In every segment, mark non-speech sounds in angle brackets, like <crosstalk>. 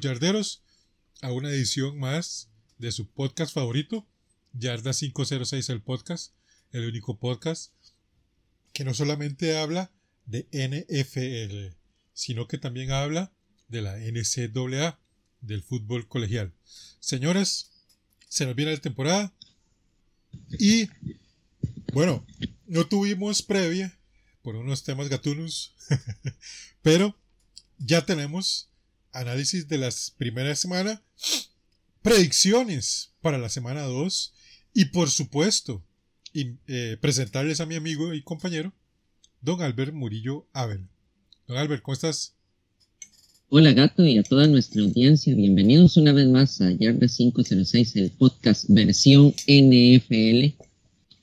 yarderos a una edición más de su podcast favorito, Yarda 506 el podcast, el único podcast que no solamente habla de NFL, sino que también habla de la NCAA, del fútbol colegial. Señores, se nos viene la temporada y bueno, no tuvimos previa por unos temas gatunos, <laughs> pero ya tenemos análisis de las primeras semanas, predicciones para la semana 2 y por supuesto eh, presentarles a mi amigo y compañero, don Albert Murillo Abel. Don Albert, ¿cómo estás? Hola gato y a toda nuestra audiencia, bienvenidos una vez más a Yarda 506, el podcast versión NFL,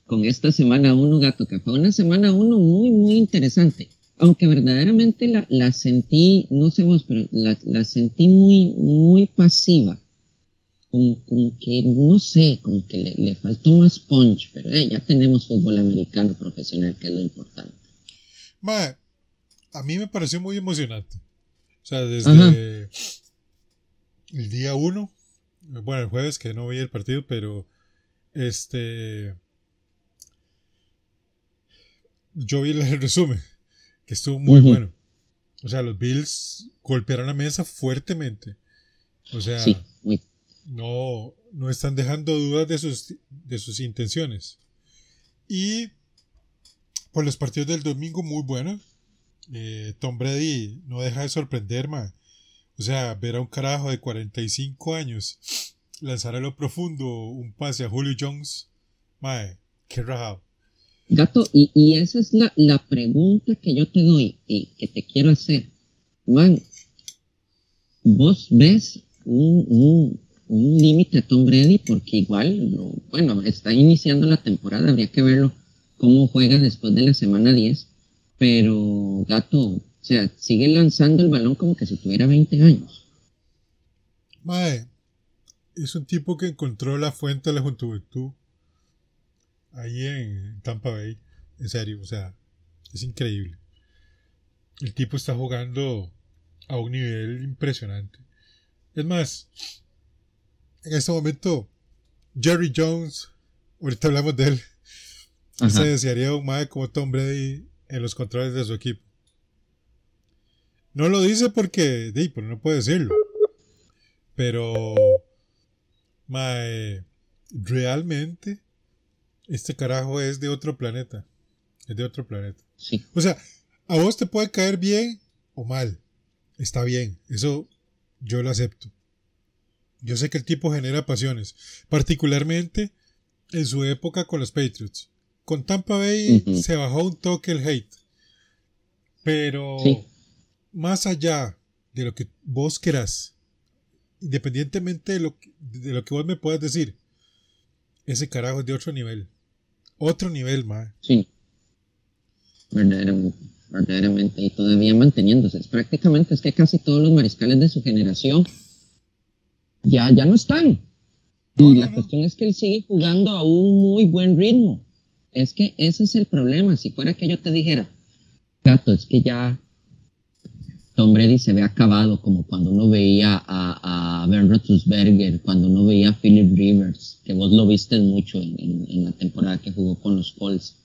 con esta semana 1 gato, que fue una semana 1 muy muy interesante aunque verdaderamente la, la, sentí, no sé vos, pero la, la sentí muy, muy pasiva. Como, que, no sé, como que le, le faltó más punch, pero eh, ya tenemos fútbol americano profesional, que es lo importante. Mae, a mí me pareció muy emocionante. O sea, desde el día uno, bueno, el jueves que no vi el partido, pero este... Yo vi el <laughs> resumen que estuvo muy bueno. O sea, los Bills golpearon la mesa fuertemente. O sea, no, no están dejando dudas de sus, de sus intenciones. Y por los partidos del domingo, muy buenos. Eh, Tom Brady no deja de sorprender, man. O sea, ver a un carajo de 45 años lanzar a lo profundo un pase a Julio Jones, mae, qué rajado. Gato, y, y esa es la, la, pregunta que yo te doy y que te quiero hacer. Man, vos ves un, un, un límite a Tom Brady porque igual, bueno, está iniciando la temporada, habría que verlo cómo juega después de la semana 10, pero Gato, o sea, sigue lanzando el balón como que si tuviera 20 años. Mae, es un tipo que encontró la fuente de la juventud ahí en Tampa Bay. En serio, o sea, es increíble. El tipo está jugando a un nivel impresionante. Es más, en este momento, Jerry Jones, ahorita hablamos de él, se desearía un mae como Tom Brady en los controles de su equipo. No lo dice porque, di, no puede decirlo. Pero, mae, realmente este carajo es de otro planeta. Es de otro planeta. Sí. O sea, a vos te puede caer bien o mal. Está bien. Eso yo lo acepto. Yo sé que el tipo genera pasiones. Particularmente en su época con los Patriots. Con Tampa Bay se bajó un toque el hate. Pero más allá de lo que vos querás, independientemente de lo que, de lo que vos me puedas decir, ese carajo es de otro nivel. Otro nivel, más. Sí. Verdaderamente, verdaderamente. Y todavía manteniéndose. Es prácticamente es que casi todos los mariscales de su generación ya, ya no están. y la cuestión es que él sigue jugando a un muy buen ritmo. Es que ese es el problema. Si fuera que yo te dijera, Gato, es que ya Tom Brady se ve acabado como cuando uno veía a, a Ben Roethlisberger, cuando uno veía a Philip Rivers, que vos lo viste mucho en, la temporada que jugó con los Colts.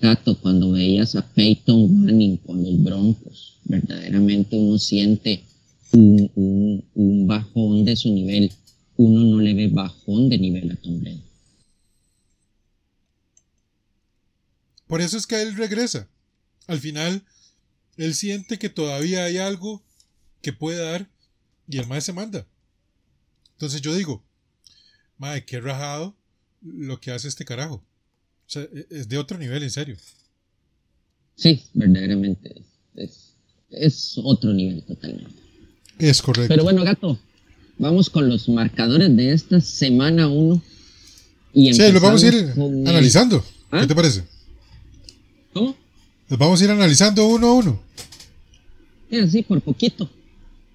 Gato, cuando veías a Peyton Manning con los Broncos, verdaderamente uno siente un, un, un bajón de su nivel. Uno no le ve bajón de nivel a Tom Brady. Por eso es que él regresa. Al final, él siente que todavía hay algo que puede dar y el mae se manda. Entonces yo digo, mae, qué rajado lo que hace este carajo. O sea, e-, es de otro nivel, en serio. Sí, verdaderamente. Es, es otro nivel totalmente. Es correcto. Pero bueno, gato, vamos con los marcadores de esta semana 1. Sí, los vamos a ir analizando. ¿Qué ¿Ah? te parece? ¿Cómo? Los vamos a ir analizando uno a uno. Sí, así, por poquito.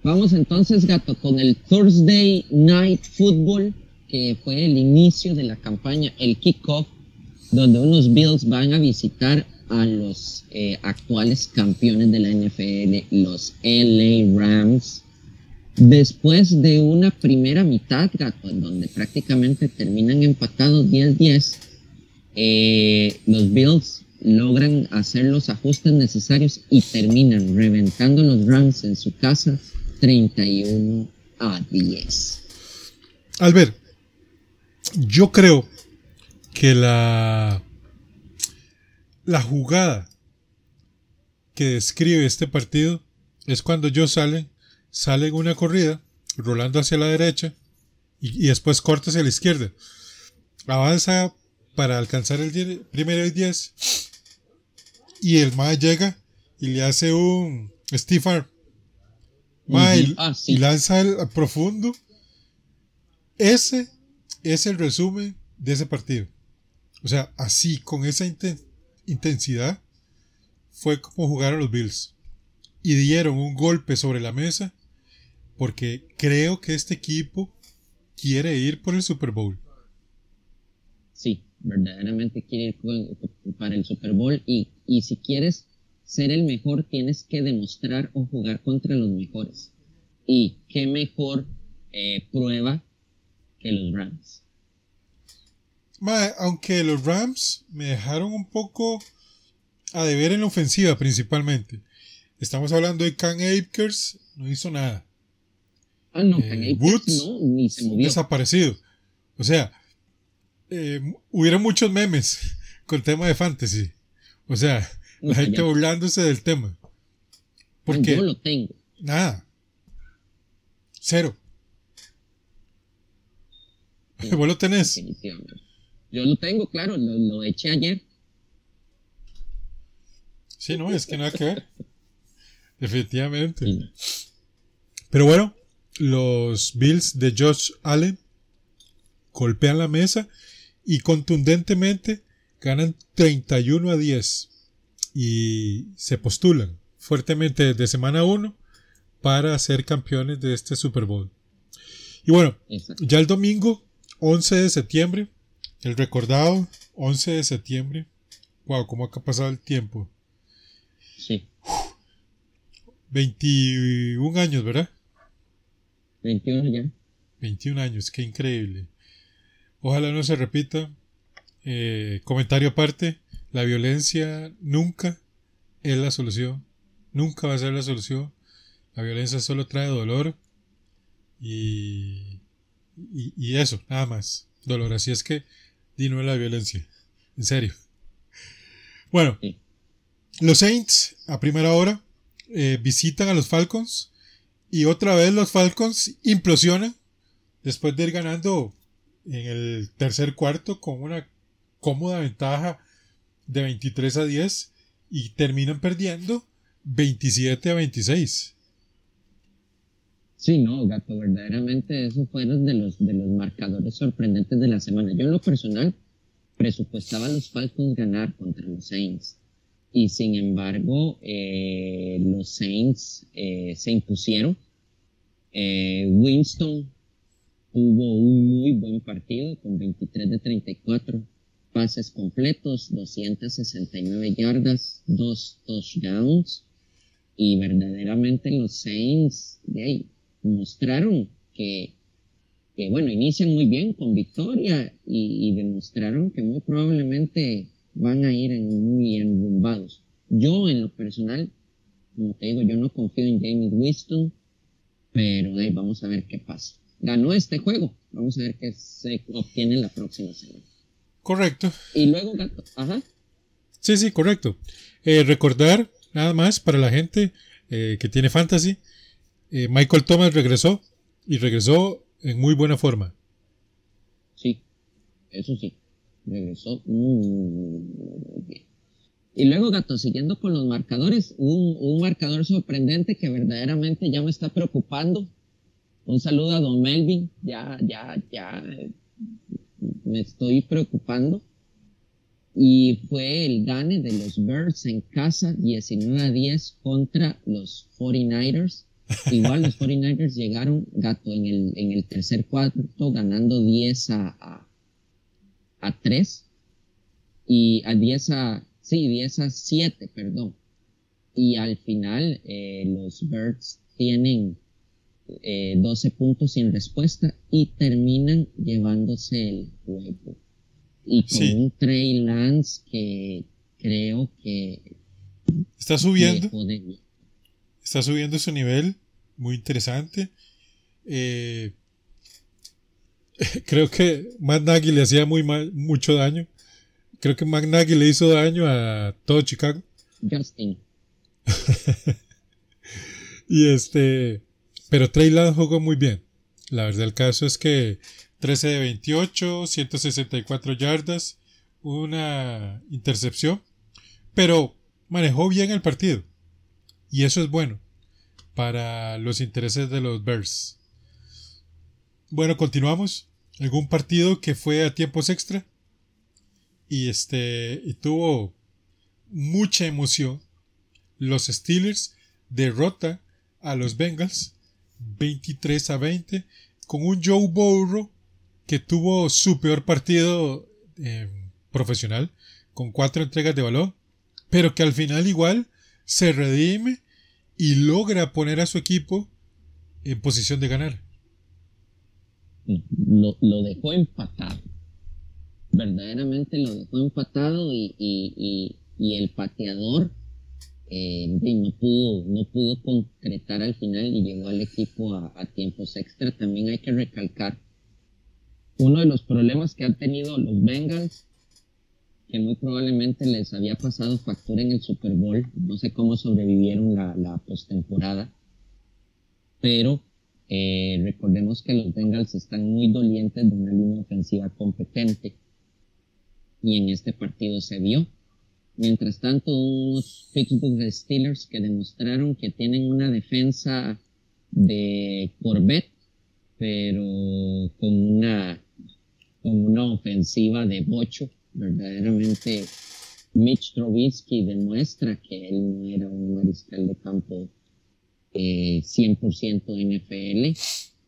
Vamos entonces, gato, con el Thursday Night Football, que fue el inicio de la campaña, el kickoff, donde unos Bills van a visitar a los eh, actuales campeones de la NFL, los LA Rams. Después de una primera mitad, gato, en donde prácticamente terminan empatados 10-10, eh, los Bills logran hacer los ajustes necesarios y terminan reventando los Rams en su casa 31 a 10. Albert, yo creo que la, la jugada que describe este partido es cuando yo sale, sale en una corrida, rolando hacia la derecha y, después corta hacia la izquierda. Avanza para alcanzar el die- primero y 10 y el MAE llega y le hace un arm. Mae. Ah, sí. y lanza el a profundo. Ese es el resumen de ese partido. O sea, así, con esa inten- intensidad, fue como jugaron los Bills. Y dieron un golpe sobre la mesa porque creo que este equipo quiere ir por el Super Bowl. Sí, verdaderamente quiere ir para el Super Bowl y, y si quieres ser el mejor tienes que demostrar o jugar contra los mejores. Y qué mejor eh, prueba que los Rams. Aunque los Rams me dejaron un poco a deber en la ofensiva principalmente. Estamos hablando de Can Akers, no hizo nada. Ah, no, Eh, Can Akers Woods, no, ni se movió. desaparecido. O sea, eh, hubieron muchos memes <laughs> con el tema de fantasy. O sea, la gente ya. burlándose del tema. Porque Yo lo tengo. nada. Cero. Sí. <laughs> Vos lo tenés. Yo lo tengo, claro, lo, lo eché ayer. Sí, no, es que nada que ver. <laughs> Definitivamente. Pero bueno, los Bills de Josh Allen golpean la mesa y contundentemente ganan 31 a 10 y se postulan fuertemente desde semana 1 para ser campeones de este Super Bowl. Y bueno, ya el domingo 11 de septiembre, el recordado 11 de septiembre. Wow, cómo ha pasado el tiempo. Sí, 21 años, ¿verdad? 21 ya. 21 años, qué increíble. Ojalá no se repita. Eh, comentario aparte, la violencia nunca es la solución. Nunca va a ser la solución. La violencia solo trae dolor. Y, y, y eso, nada más. Dolor. Así es que, di no es la violencia. En serio. Bueno, Sí. los Saints a primera hora eh, visitan a los Falcons. Y otra vez los Falcons implosionan después de ir ganando en el tercer cuarto con una cómoda ventaja de 23 a 10 y terminan perdiendo 27 a 26. Sí, no, gato, verdaderamente esos fueron de los, de los marcadores sorprendentes de la semana. Yo en lo personal presupuestaba a los Falcons ganar contra los Saints. Y sin embargo, eh, los Saints eh, se impusieron. Eh, Winston tuvo un muy buen partido con 23 de 34 pases completos, 269 yardas, dos touchdowns. Y verdaderamente los Saints de ahí, mostraron que, que, bueno, inician muy bien con victoria y, demostraron que muy probablemente van a ir muy enrumbados. Yo, en lo personal, como te digo, yo no confío en James Winston, pero ahí vamos a ver qué pasa. Ganó este juego, vamos a ver qué se obtiene la próxima semana. Correcto. Y luego, gato, ajá, Sí, sí, correcto. Eh, recordar, nada más, para la gente eh, que tiene fantasy, eh, Michael Thomas regresó y regresó en muy buena forma. Sí, eso sí, regresó muy bien. Y luego, gato, siguiendo con los marcadores, un, un marcador sorprendente que verdaderamente ya me está preocupando. Un saludo a Don Melvin. Ya, ya, ya me estoy preocupando. Y fue el gane de los Birds en casa 19 a 10 contra los 49ers. Igual los 49ers llegaron gato en el, en el tercer cuarto ganando 10 a, a, 3 y a 10 a, sí, 10 a 7, perdón. Y al final eh, los Birds tienen 12 eh, puntos sin respuesta y terminan llevándose el juego. Y con un Trey Lance que creo que está subiendo. Está subiendo su nivel, muy interesante. Eh, <laughs> creo que Matt Nagy le hacía muy mucho daño. Creo que Matt Nagy le hizo daño a todo Chicago. Justin. <laughs> y este, pero Trey jugó muy bien. La verdad el caso es que 13 de 28, 164 yardas, una intercepción, pero manejó bien el partido. Y eso es bueno para los intereses de los Bears. Bueno, continuamos. Algún partido que fue a tiempos extra y este y tuvo mucha emoción. Los Steelers derrota a los Bengals 23 a 20 con un Joe Burrow que tuvo su peor partido eh, profesional con cuatro entregas de balón, pero que al final igual se redime y logra poner a su equipo en posición de ganar. Lo, dejó empatado. Verdaderamente lo dejó empatado y, el pateador eh, no, pudo, no pudo concretar al final y llegó al equipo a, tiempos extra. También hay que recalcar uno de los problemas que han tenido los Bengals, que muy probablemente les había pasado factura en el Super Bowl, no sé cómo sobrevivieron la, la postemporada, pero eh, recordemos que los Bengals están muy dolientes de una línea ofensiva competente y en este partido se vio. Mientras tanto, unos Pittsburgh Steelers que demostraron que tienen una defensa de Corvette, pero con una con una ofensiva de bocho. Verdaderamente, Mitch Trubisky demuestra que él no era un mariscal de campo 100% eh, NFL.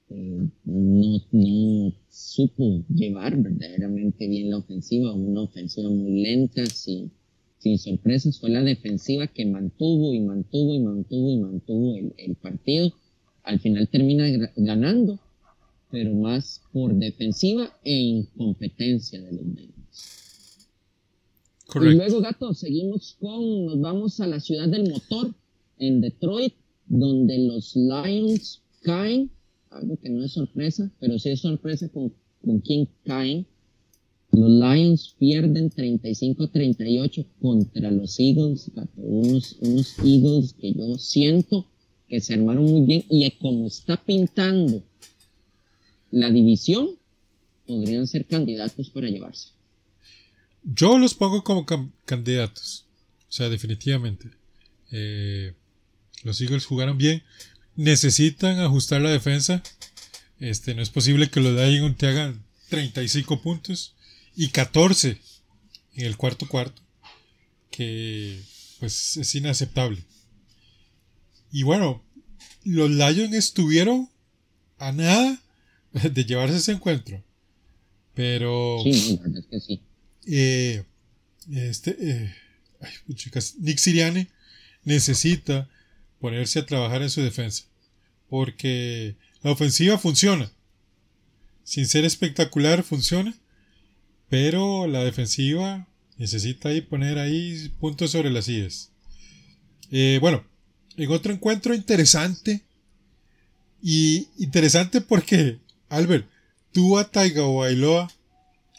Eh, no, no supo llevar verdaderamente bien la ofensiva, una ofensiva muy lenta, sin, sin sorpresas. Fue la defensiva que mantuvo y mantuvo y mantuvo y mantuvo el, el partido. Al final termina ganando pero más por defensiva e incompetencia de los Bengals. Y luego, gato, seguimos con, nos vamos a la ciudad del motor, en Detroit, donde los Lions caen, algo que no es sorpresa, pero sí es sorpresa con, con quién caen. Los Lions pierden 35-38 contra los Eagles, unos, unos Eagles que yo siento que se armaron muy bien y como está pintando la división podrían ser candidatos para llevarse. Yo los pongo como candidatos. O sea, definitivamente. Eh, los Eagles jugaron bien. Necesitan ajustar la defensa. Este, no es posible que los Lions te hagan 35 puntos y 14 en el cuarto cuarto. Que pues es inaceptable. Y bueno, los Lions estuvieron a nada de llevarse ese encuentro. Pero. Sí, es que sí. Eh, este, eh, chicas, Nick Siriane necesita ponerse a trabajar en su defensa. Porque la ofensiva funciona. Sin ser espectacular, funciona. Pero la defensiva necesita ahí poner ahí puntos sobre las ideas. Eh, bueno, en otro encuentro interesante. Y interesante porque Albert, tú a Taiga o Bailoa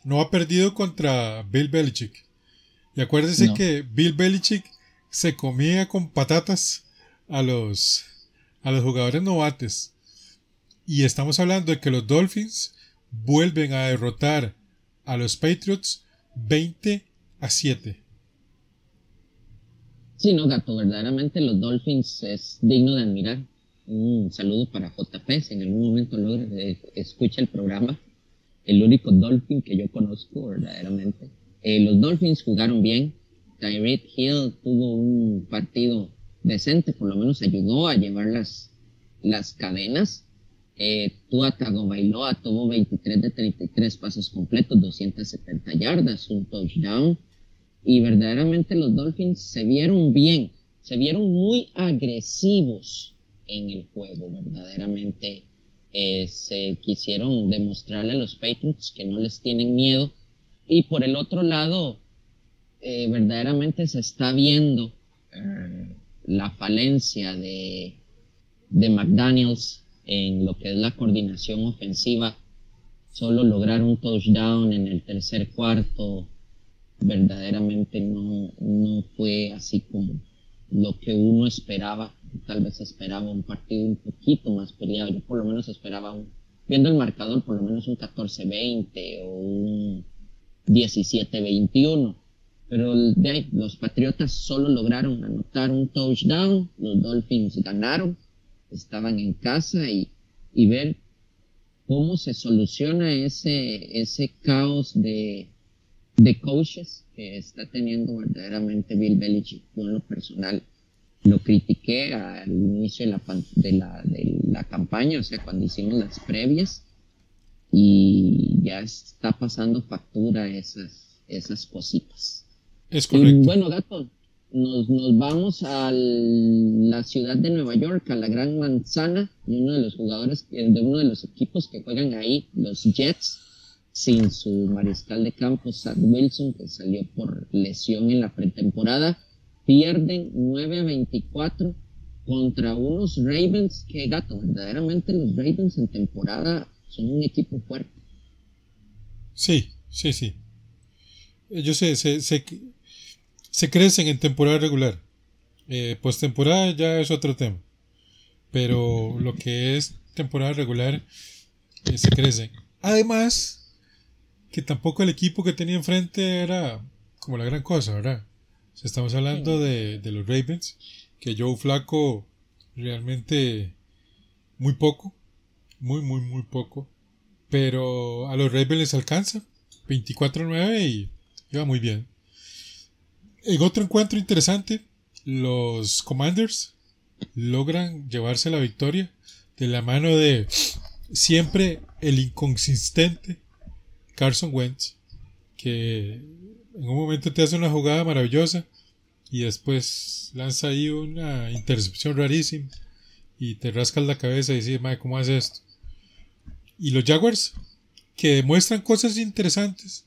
no ha perdido contra Bill Belichick. Y acuérdese que Bill Belichick se comía con patatas a los, a los jugadores novates. Y estamos hablando de que los Dolphins vuelven a derrotar a los Patriots 20 a 7. Sí, no, gato, verdaderamente los Dolphins es digno de admirar. Un saludo para JP, si en algún momento logra, eh, escucha el programa. El único Dolphin que yo conozco verdaderamente. Eh, los Dolphins jugaron bien. Tyreek Hill tuvo un partido decente, por lo menos ayudó a llevar las, las cadenas. Eh, Tua Tagovailoa tuvo 23 de 33 pasos completos, 270 yardas, un touchdown. Y verdaderamente los Dolphins se vieron bien, se vieron muy agresivos en el juego, verdaderamente. Eh, se quisieron demostrarle a los Patriots que no les tienen miedo. Y por el otro lado, eh, verdaderamente se está viendo eh, la falencia de McDaniels en lo que es la coordinación ofensiva. Solo lograr un touchdown en el tercer cuarto verdaderamente no, no fue así como lo que uno esperaba. Tal vez esperaba un partido un poquito más peleado. Yo por lo menos esperaba un, viendo el marcador, por lo menos un 14-20 o un 17-21. Pero de los Patriotas solo lograron anotar un touchdown, los Dolphins ganaron, estaban en casa y, y ver cómo se soluciona ese, ese caos de, de coaches que está teniendo verdaderamente Bill Belichick. Yo en lo personal lo critiqué al inicio de la, de la, de la campaña, o sea, cuando hicimos las previas, y ya está pasando factura esas, esas cositas. Es correcto. Y bueno, gato, nos, nos vamos a la ciudad de Nueva York, a la Gran Manzana, y uno de los jugadores de uno de los equipos que juegan ahí, los Jets, sin su mariscal de campo, Sad Wilson, que salió por lesión en la pretemporada, pierden 9 a 24 contra unos Ravens que, gato, verdaderamente los Ravens en temporada son un equipo fuerte. Sí, sí, sí. Ellos se, se, se, se crecen en temporada regular. Eh, postemporada ya es otro tema. Pero lo que es temporada regular eh, se crecen. Además, que tampoco el equipo que tenía enfrente era como la gran cosa, ¿verdad? estamos hablando de, de los Ravens, que Joe Flaco realmente muy poco, muy, muy, muy poco. Pero a los Ravens les alcanza. 24-9 y iba muy bien. En otro encuentro interesante, los Commanders logran llevarse la victoria de la mano de siempre el inconsistente Carson Wentz, que en un momento te hace una jugada maravillosa y después lanza ahí una intercepción rarísima y te rascas la cabeza y dices, madre, ¿cómo hace esto? Y los Jaguars, que demuestran cosas interesantes,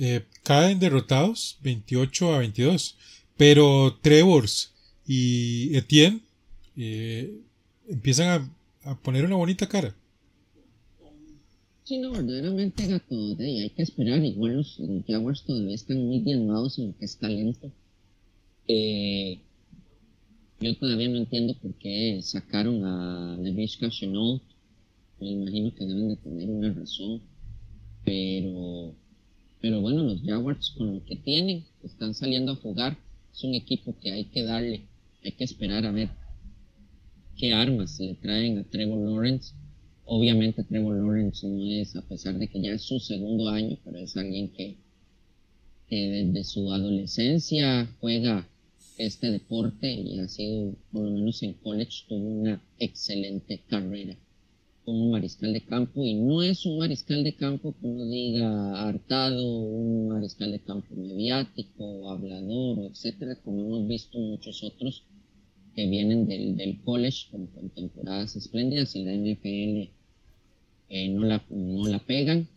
eh, caen derrotados 28 a 22. Pero Trevors y Etienne eh, empiezan a, poner una bonita cara. Sí, no, verdaderamente de hay que esperar. Igual los, Jaguars todavía están muy diezmados en lo que es talento. Eh, yo todavía no entiendo por qué sacaron a Nevishka Chenault. Me imagino que deben de tener una razón. Pero con lo que tienen, están saliendo a jugar. Es un equipo que hay que darle, hay que esperar a ver qué armas le traen a Trevor Lawrence. Obviamente Trevor Lawrence no es, a pesar de que ya es su segundo año, pero es alguien que, que desde su adolescencia juega este deporte y ha sido, por lo menos en college, tuvo una excelente carrera un mariscal de campo y no es un mariscal de campo que uno diga hartado, un mariscal de campo mediático, hablador, etcétera, como hemos visto muchos otros que vienen del, del college con, temporadas espléndidas y la NFL eh, no, la, no la pegan.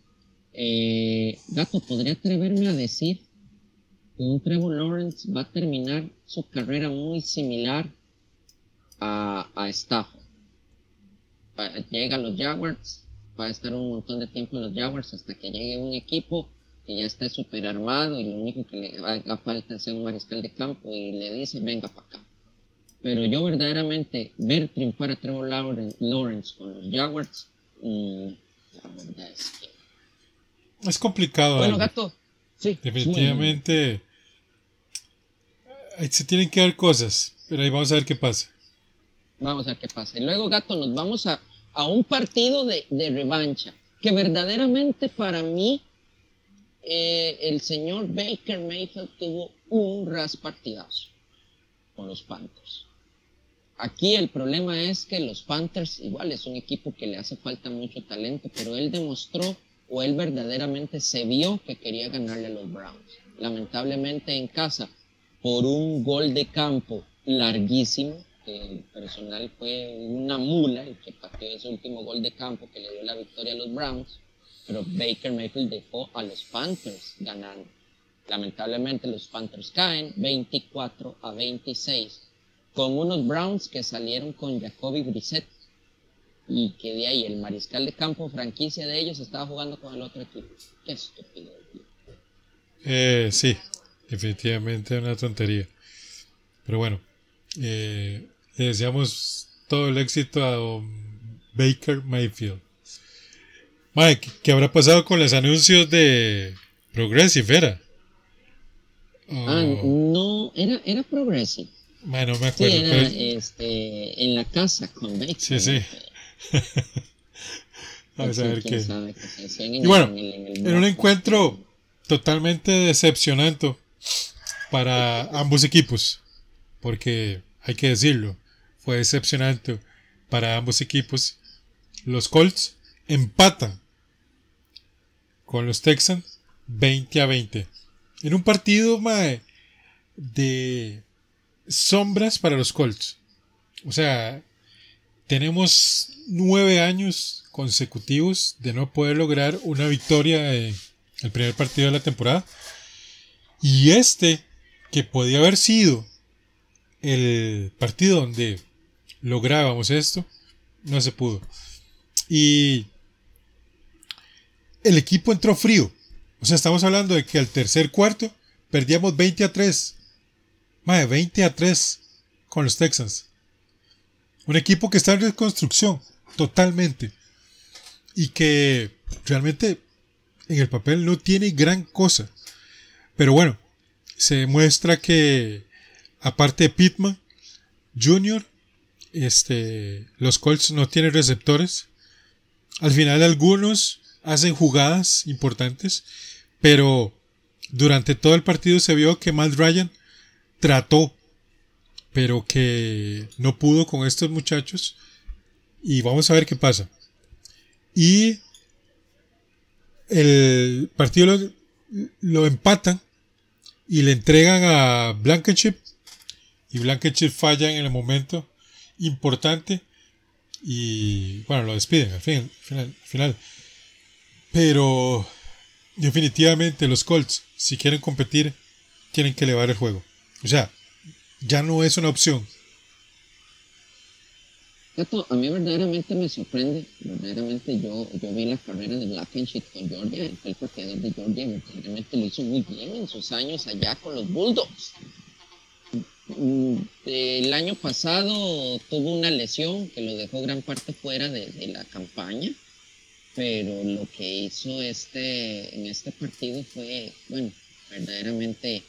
Eh, Gato, podría atreverme a decir que un Trevor Lawrence va a terminar su carrera muy similar a, a Stafford llega a los Jaguars, va a estar un montón de tiempo en los Jaguars hasta que llegue un equipo que ya esté súper armado y lo único que le haga falta es un mariscal de campo y le dice venga para acá. Pero yo verdaderamente ver triunfar a Trevor Lawrence con los Jaguars, mm, la verdad es que... Es complicado. Bueno, gato, sí. Definitivamente se tienen que dar cosas, pero ahí vamos a ver qué pasa. Vamos a ver qué pasa. Y luego, gato, nos vamos a, a un partido de, de revancha. Que verdaderamente para mí, eh, el señor Baker Mayfield tuvo un ras partidazo con los Panthers. Aquí el problema es que los Panthers igual es un equipo que le hace falta mucho talento, pero él demostró o él verdaderamente se vio que quería ganarle a los Browns. Lamentablemente en casa, por un gol de campo larguísimo, que el personal fue una mula el que pateó ese último gol de campo que le dio la victoria a los Browns, pero Baker Mayfield dejó a los Panthers ganando. Lamentablemente los Panthers caen 24 a 26 con unos Browns que salieron con Jacoby Brissett y que de ahí el mariscal de campo franquicia de ellos estaba jugando con el otro equipo. Qué estúpido. Eh, sí, definitivamente una tontería. Pero bueno, eh, le deseamos todo el éxito a Baker Mayfield. Mike, ¿qué habrá pasado con los anuncios de Progressive? ¿Era? Ah, no, era, era Progressive. Bueno, me acuerdo. Sí, era, este, en la casa con Baker. Sí, sí. <laughs> Vamos a ver qué. Sabe, Y bueno, en el- en el en un encuentro totalmente decepcionante para ambos equipos, porque hay que decirlo, fue decepcionante para ambos equipos. Los Colts empatan con los Texans 20 a 20. En un partido de sombras para los Colts. O sea, tenemos nueve años consecutivos de no poder lograr una victoria en el primer partido de la temporada. Y este, que podía haber sido el partido donde lográbamos esto, no se pudo. Y el equipo entró frío. O sea, estamos hablando de que al tercer cuarto perdíamos 20 a 3. Madre, 20 a 3 con los Texans. Un equipo que está en reconstrucción, totalmente. Y que realmente en el papel no tiene gran cosa. Pero bueno, se demuestra que aparte de Pittman Jr., este, los Colts no tienen receptores. Al final algunos hacen jugadas importantes, pero durante todo el partido se vio que Matt Ryan trató, pero que no pudo con estos muchachos. Y vamos a ver qué pasa. Y el partido lo, lo empatan y le entregan a Blankenship. Y Blankenship falla en el momento importante. Y bueno, lo despiden al fin- final. final. Pero definitivamente los Colts, si quieren competir, tienen que elevar el juego. O sea, ya no es una opción. A mí verdaderamente me sorprende, verdaderamente yo, yo vi la carrera de Blankenship con Georgia, el pateador de Georgia, verdaderamente lo hizo muy bien en sus años allá con los Bulldogs. Mm, El año pasado tuvo una lesión que lo dejó gran parte fuera de, de la campaña, pero lo que hizo este, en este partido fue, bueno, verdaderamente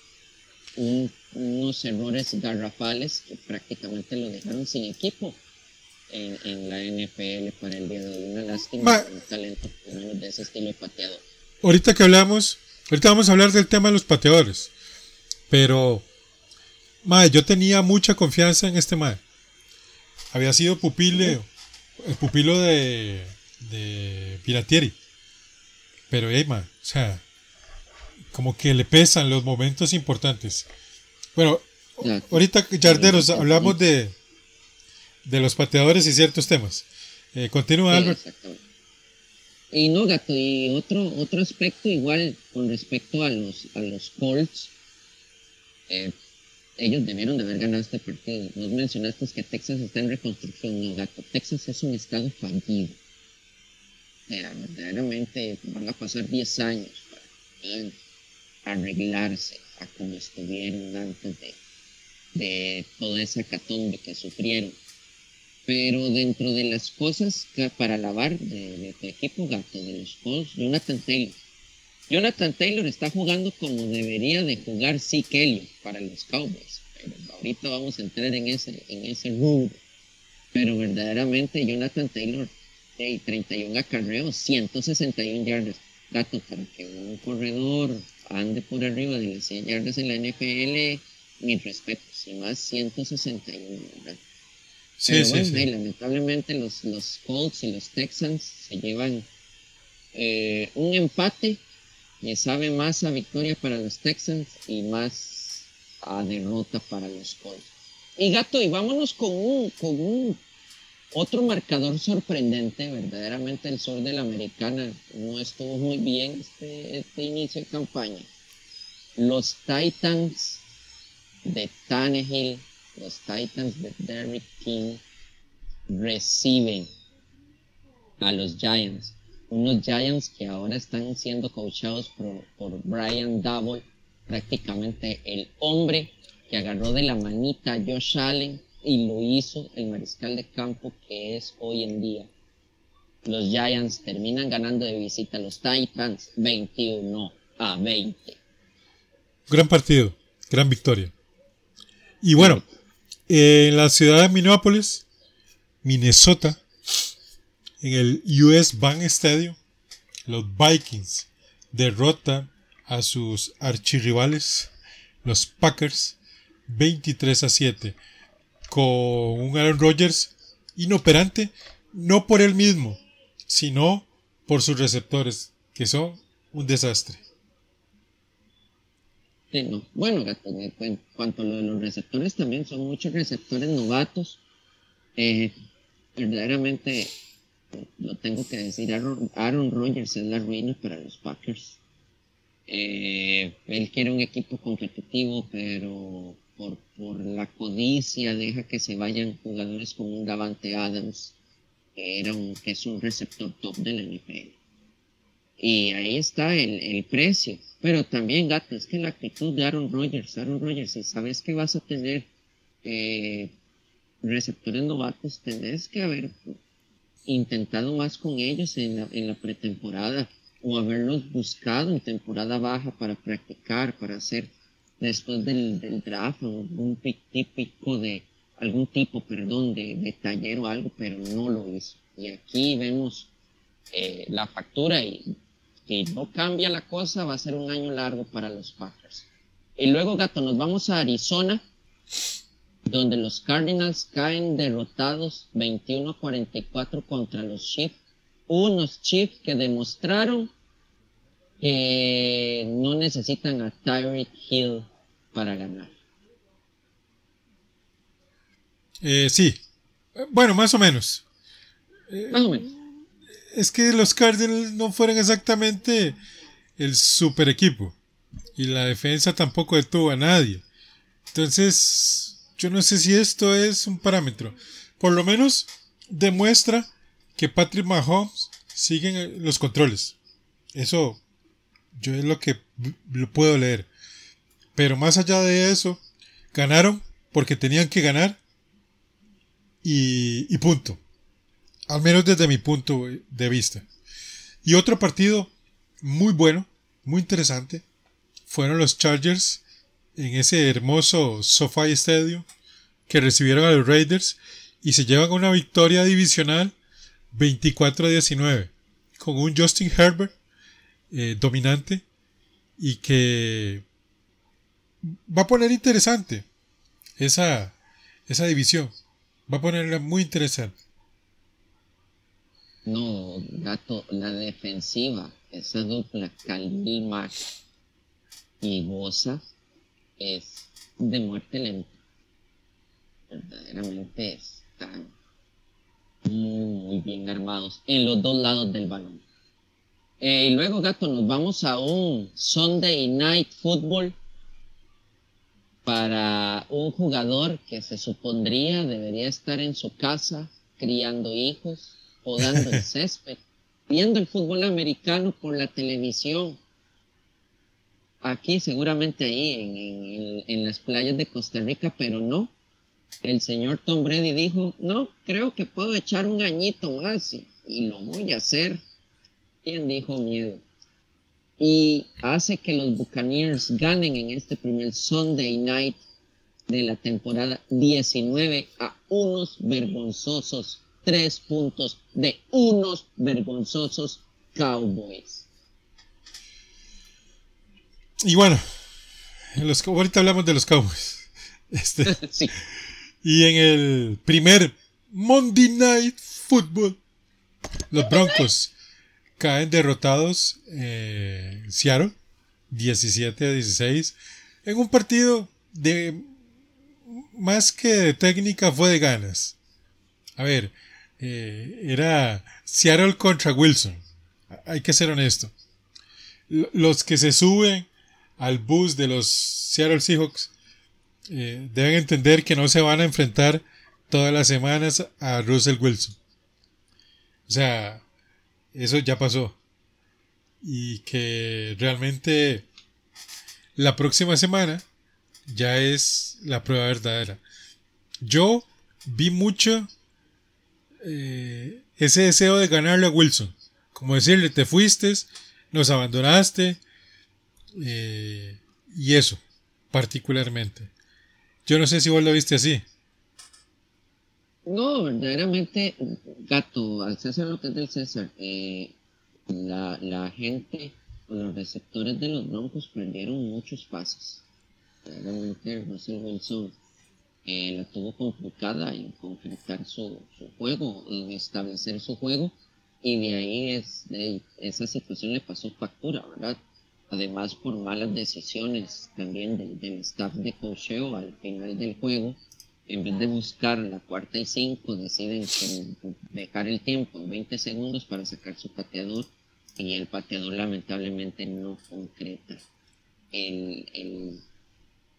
un- unos errores garrafales que prácticamente lo dejaron sin equipo en, en la NFL para el día de hoy. Una lástima Ma- un talento de ese estilo de pateador. Ahorita que hablamos, ahorita vamos a hablar del tema de los pateadores. Pero, madre, yo tenía mucha confianza en este madre. Había sido pupile, el pupilo de, de Piratieri. Pero, hey, o sea, como que le pesan los momentos importantes. Bueno, ahorita, Yarderos, hablamos de, de los pateadores y ciertos temas. Eh, continúa, Albert. Y no, gato, y otro, otro aspecto igual con respecto a los, a los Colts, eh, ellos debieron de haber ganado este partido. Nos mencionaste que Texas está en reconstrucción, no, gato, Texas es un estado fallido. O sea, verdaderamente van a pasar 10 años para arreglarse a como estuvieron antes de, de toda esa catombe que sufrieron. Pero dentro de las cosas para alabar de, de tu equipo gato de los Colts, Jonathan Taylor. Jonathan Taylor está jugando como debería de jugar Zeke Elliott para los Cowboys. Pero ahorita vamos a entrar en ese, en ese rubro. Pero verdaderamente Jonathan Taylor, hey, 31 acarreos, 161 yardas. Gato, para que un corredor ande por arriba de las 100 yardas en la NFL, mis respetos, y más 161, ¿verdad? Sí, Pero sí, bueno, sí. hey, lamentablemente los, los Colts y los Texans se llevan eh, un empate. Me sabe más a victoria para los Texans y más a derrota para los Colts. Y gato, y vámonos con un, con un otro marcador sorprendente. Verdaderamente el sur de la americana no estuvo muy bien este, este inicio de campaña. Los Titans de Tannehill, los Titans de Derrick King reciben a los Giants. Unos Giants que ahora están siendo coachados por, por Brian Double, prácticamente el hombre que agarró de la manita a Josh Allen y lo hizo el mariscal de campo que es hoy en día. Los Giants terminan ganando de visita a los Titans 21 a 20. Gran partido, gran victoria. Y bueno, en la ciudad de Minneapolis, Minnesota, en el US Bank Stadium, los Vikings derrotan a sus archirrivales, los Packers, 23 a 7, con un Aaron Rodgers inoperante, no por él mismo, sino por sus receptores, que son un desastre. Bueno, gato, en en cuanto a lo de los receptores, también son muchos receptores novatos. Eh, verdaderamente, lo tengo que decir, Aaron, Aaron Rodgers es la ruina para los Packers. Eh, él quiere un equipo competitivo, pero por, por la codicia deja que se vayan jugadores como un Davante Adams, que, era un, que es un receptor top de la NFL. Y ahí está el, el precio. Pero también, gato, es que la actitud de Aaron Rodgers, Aaron Rodgers, si sabes que vas a tener eh, receptores novatos, tenés que haber intentado más con ellos en la, en la pretemporada o haberlos buscado en temporada baja para practicar, para hacer después del, del draft algún típico de algún tipo, perdón, de, de taller o algo, pero no lo hizo. Y aquí vemos eh, la factura y si no cambia la cosa, va a ser un año largo para los Packers. Y luego, gato, nos vamos a Arizona, donde los Cardinals caen derrotados 21 a 44 contra los Chiefs. Unos Chiefs que demostraron que no necesitan a Tyreek Hill para ganar. Eh, sí, bueno, más o menos. Más o menos. Es que los Cardinals no fueron exactamente el super equipo. Y la defensa tampoco detuvo a nadie. Entonces, yo no sé si esto es un parámetro. Por lo menos demuestra que Patrick Mahomes sigue los controles. Eso yo es lo que lo puedo leer. Pero más allá de eso, ganaron porque tenían que ganar y punto. Al menos desde mi punto de vista. Y otro partido muy bueno, muy interesante, fueron los Chargers en ese hermoso SoFi Stadium que recibieron a los Raiders y se llevan una victoria divisional 24 a 19 con un Justin Herbert eh, dominante y que va a poner interesante esa, esa división. Va a ponerla muy interesante. No, la defensiva, esa dupla Khalil Mack y Bosa es de muerte lenta. Verdaderamente están muy, muy bien armados en los dos lados del balón. Eh, y luego, gato, nos vamos a un Sunday Night Football para un jugador que se supondría debería estar en su casa criando hijos, podando el <laughs> césped, viendo el fútbol americano por la televisión. Aquí, seguramente ahí, en, en, las playas de Costa Rica, pero no. El señor Tom Brady dijo, no, creo que puedo echar un añito más y, y lo voy a hacer. ¿Quién dijo miedo? Y hace que los Buccaneers ganen en este primer Sunday Night de la temporada 19 a unos vergonzosos tres puntos de unos vergonzosos Cowboys. Y bueno, los, ahorita hablamos de los Cowboys. <laughs> Este, <laughs> sí. Y en el primer Monday Night Football, los Broncos caen derrotados en Seattle, 17 a 16, en un partido de más que de técnica fue de ganas. A ver, eh, era Seattle contra Wilson. Hay que ser honesto. Los que se suben al bus de los Seattle Seahawks eh, deben entender que no se van a enfrentar todas las semanas a Russell Wilson. O sea, eso ya pasó. Y que realmente la próxima semana ya es la prueba verdadera. Yo vi mucho eh, ese deseo de ganarle a Wilson. Como decirle, te fuiste, nos abandonaste. Eh, y eso, particularmente. Yo no sé si vos lo viste así. No, verdaderamente, gato, al César lo que es del César, eh, la, la gente los receptores de los Broncos perdieron muchos pases. Verdaderamente, Russell Wilson eh, la tuvo complicada en concretar su, su, juego, en establecer su juego, y de ahí es, de, esa situación le pasó factura, ¿verdad? Además, por malas decisiones también del, del staff de cocheo al final del juego, en vez de buscar la cuarta y cinco, deciden dejar el tiempo en 20 segundos para sacar su pateador y el pateador lamentablemente no concreta el, el,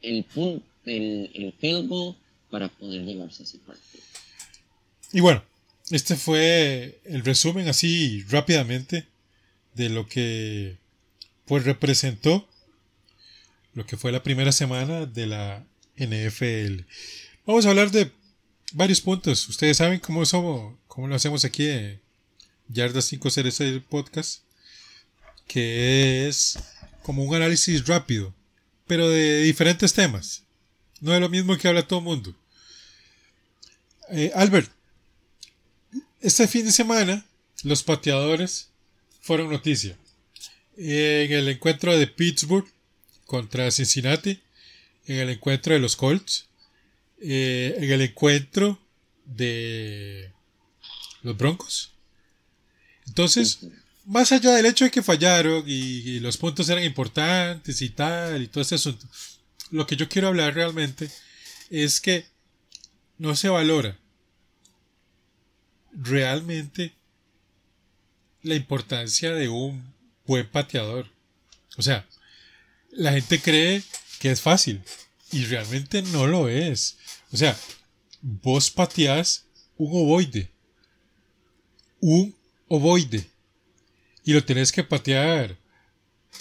el, punto, el, el field goal para poder llevarse ese partido. Y bueno, este fue el resumen así rápidamente de lo que pues representó lo que fue la primera semana de la NFL. Vamos a hablar de varios puntos. Ustedes saben cómo somos, cómo lo hacemos aquí en Yarda 506 Podcast, que es como un análisis rápido, pero de diferentes temas. No es lo mismo que habla todo el mundo. Eh, Albert, este fin de semana los pateadores fueron noticia. En el encuentro de Pittsburgh contra Cincinnati, en el encuentro de los Colts, eh, en el encuentro de los Broncos. Entonces, más allá del hecho de que fallaron y, los puntos eran importantes y tal, y todo ese asunto, lo que yo quiero hablar realmente es que no se valora realmente la importancia de un buen pateador. O sea, la gente cree que es fácil y realmente no lo es. O sea, vos pateás un ovoide. Un ovoide y lo tenés que patear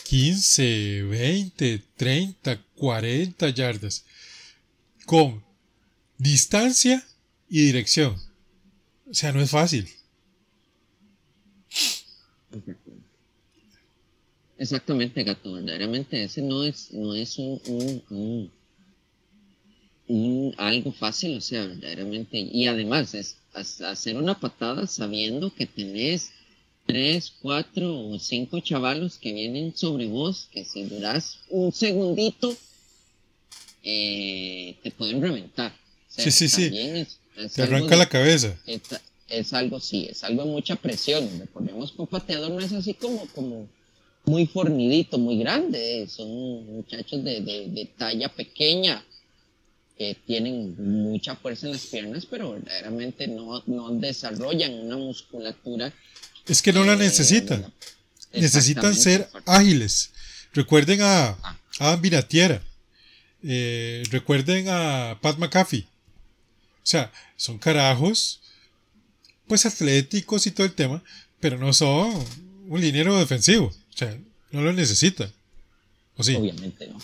15, 20, 30, 40 yardas con distancia y dirección. O sea, no es fácil. Exactamente, gato. Verdaderamente ese no es, no es un, un, un, algo fácil, o sea, verdaderamente. Y además es hacer una patada sabiendo que tenés tres, cuatro o cinco chavalos que vienen sobre vos, que si duras un segundito, eh, te pueden reventar. sí, sí, sí. te arranca la cabeza. Es, algo, sí, es algo de mucha presión. Recordemos que un pateador no es así como, como muy fornidito, muy grande. Son muchachos de, de, de talla pequeña que tienen mucha fuerza en las piernas, pero verdaderamente no, no desarrollan una musculatura es que no la necesitan. Necesitan ser ágiles. Recuerden a, a Adam Vinatiera. Eh, recuerden a Pat McAfee. O sea, son carajos, pues atléticos y todo el tema, pero no son un liniero defensivo. O sea, no lo necesitan. ¿O sí? Obviamente no.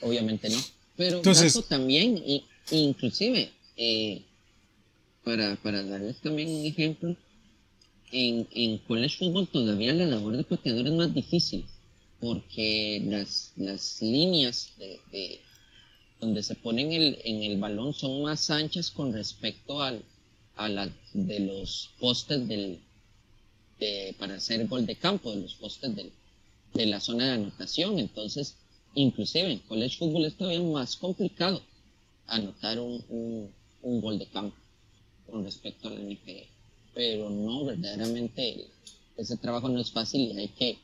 Obviamente no. Pero Entonces, también, inclusive, eh, para, para darles también un ejemplo, en, en college football todavía la labor de pateador es más difícil porque las, las líneas de, donde se ponen el, en el balón son más anchas con respecto al, a la de los postes del, para hacer gol de campo, de los postes de la zona de anotación. Entonces, inclusive en college football es todavía más complicado anotar un, un, gol de campo con respecto a la NFL. Pero no, verdaderamente ese trabajo no es fácil y hay que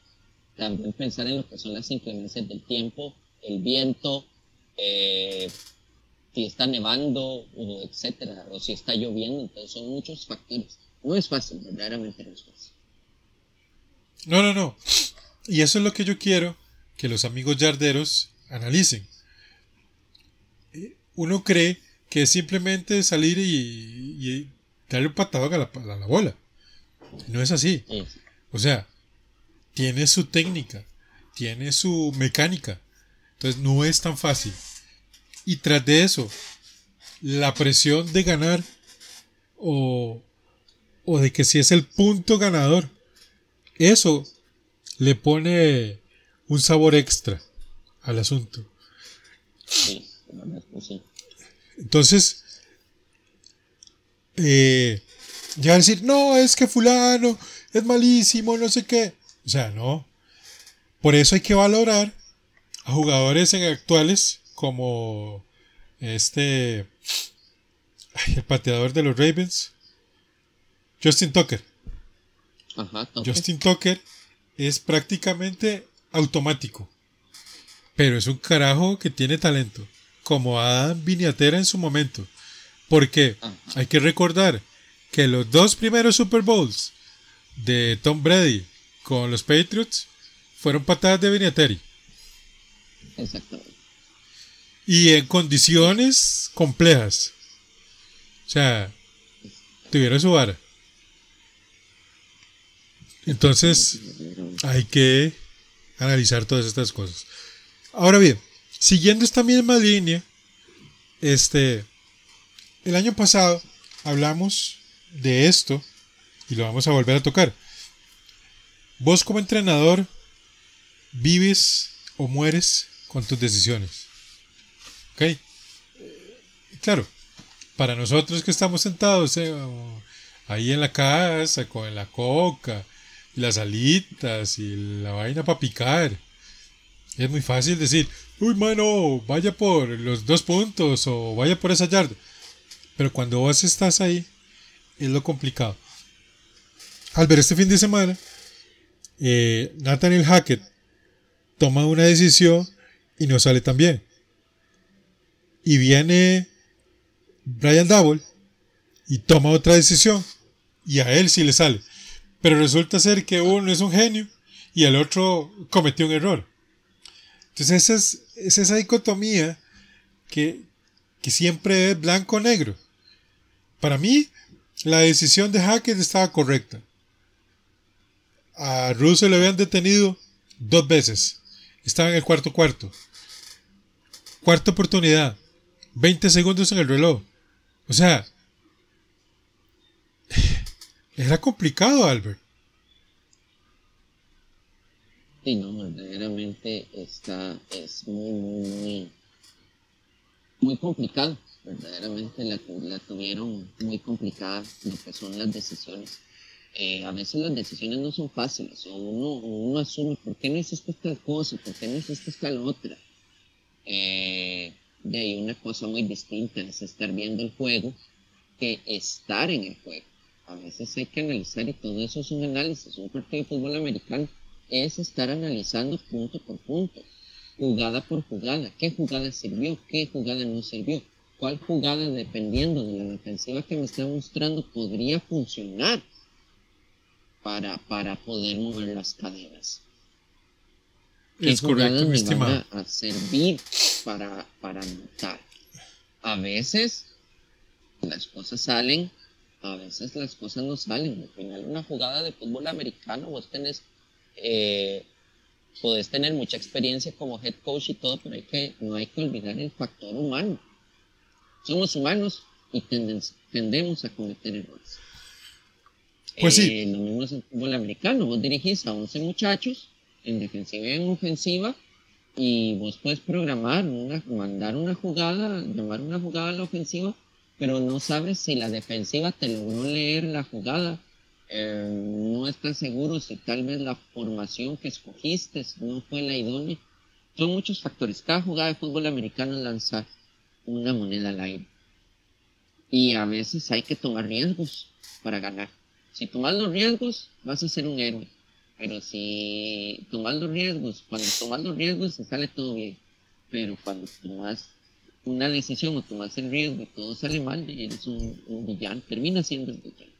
también pensar en lo que son las inclemencias del tiempo, el viento, eh, si está nevando, etcétera, o si está lloviendo, entonces son muchos factores. No es fácil, verdaderamente no es fácil. No, no, no. Y eso es lo que yo quiero que los amigos yarderos analicen. Eh, uno cree que es simplemente salir y, darle un patadón a la, bola. No es así. O sea, tiene su técnica, tiene su mecánica. Entonces no es tan fácil. Y tras de eso, la presión de ganar o, o de que si es el punto ganador, eso le pone un sabor extra al asunto. Entonces, eh, ya decir, no, es que fulano es malísimo, no sé qué. O sea, no. Por eso hay que valorar a jugadores actuales como este, el pateador de los Ravens, Justin Tucker. Justin Tucker es prácticamente automático. Pero es un carajo que tiene talento. Como Adam Viniatera en su momento. Porque hay que recordar que los dos primeros Super Bowls de Tom Brady con los Patriots fueron patadas de Viniateri. Exactamente. Y en condiciones complejas. O sea, tuvieron su vara. Entonces, hay que analizar todas estas cosas. Ahora bien, siguiendo esta misma línea, este, el año pasado hablamos de esto y lo vamos a volver a tocar. Vos como entrenador vives o mueres con tus decisiones. ¿Ok? Claro, para nosotros que estamos sentados eh, ahí en la casa con la coca, las alitas y la vaina para picar. Es muy fácil decir, uy, mano, vaya por los dos puntos o vaya por esa yarda. Pero cuando vos estás ahí, es lo complicado. Al ver este fin de semana, eh, Nathaniel Hackett toma una decisión y no sale tan bien. Y viene Brian Double y toma otra decisión y a él sí le sale. Pero resulta ser que uno es un genio y el otro cometió un error. Entonces esa es, esa dicotomía que, que siempre es blanco-negro. Para mí, la decisión de Hackett estaba correcta. A Russell le habían detenido dos veces. Estaba en el cuarto cuarto. Cuarta oportunidad. 20 segundos en el reloj. O sea, era complicado, Albert. Sí, no, verdaderamente está, es muy, muy, muy, complicado. Verdaderamente la, la tuvieron muy complicada lo que son las decisiones. Eh, a veces las decisiones no son fáciles, uno, uno asume, ¿por qué no hiciste esta cosa? ¿Por qué no hiciste esta otra? Eh, de ahí una cosa muy distinta es estar viendo el juego que estar en el juego a veces hay que analizar y todo eso es un análisis. Un partido de fútbol americano es estar analizando punto por punto, jugada por jugada. ¿Qué jugada sirvió? ¿Qué jugada no sirvió? ¿Cuál jugada, dependiendo de la defensiva que me está mostrando, podría funcionar para, para poder mover las cadenas? ¿Qué es jugadas me van a, servir para, para anotar? A veces las cosas salen a veces las cosas no salen. Al final, una jugada de fútbol americano, vos tenés, eh, podés tener mucha experiencia como head coach y todo, pero hay que, no hay que olvidar el factor humano. Somos humanos y tendemos a cometer errores. Pues sí. Eh, lo mismo es el fútbol americano. Vos dirigís a 11 muchachos, en defensiva y en ofensiva, y vos puedes programar, una, mandar una jugada, llamar una jugada a la ofensiva, pero no sabes si la defensiva te logró leer la jugada. Eh, no estás seguro si tal vez la formación que escogiste no fue la idónea. Son muchos factores. Cada jugada de fútbol americano es lanzar una moneda al aire. Y a veces hay que tomar riesgos para ganar. Si tomas los riesgos, vas a ser un héroe. Pero si tomas los riesgos, cuando tomas los riesgos se sale todo bien. Pero cuando tomas una decisión o tomas el riesgo y todo sale mal, eres un, un villano. Termina siendo el villano.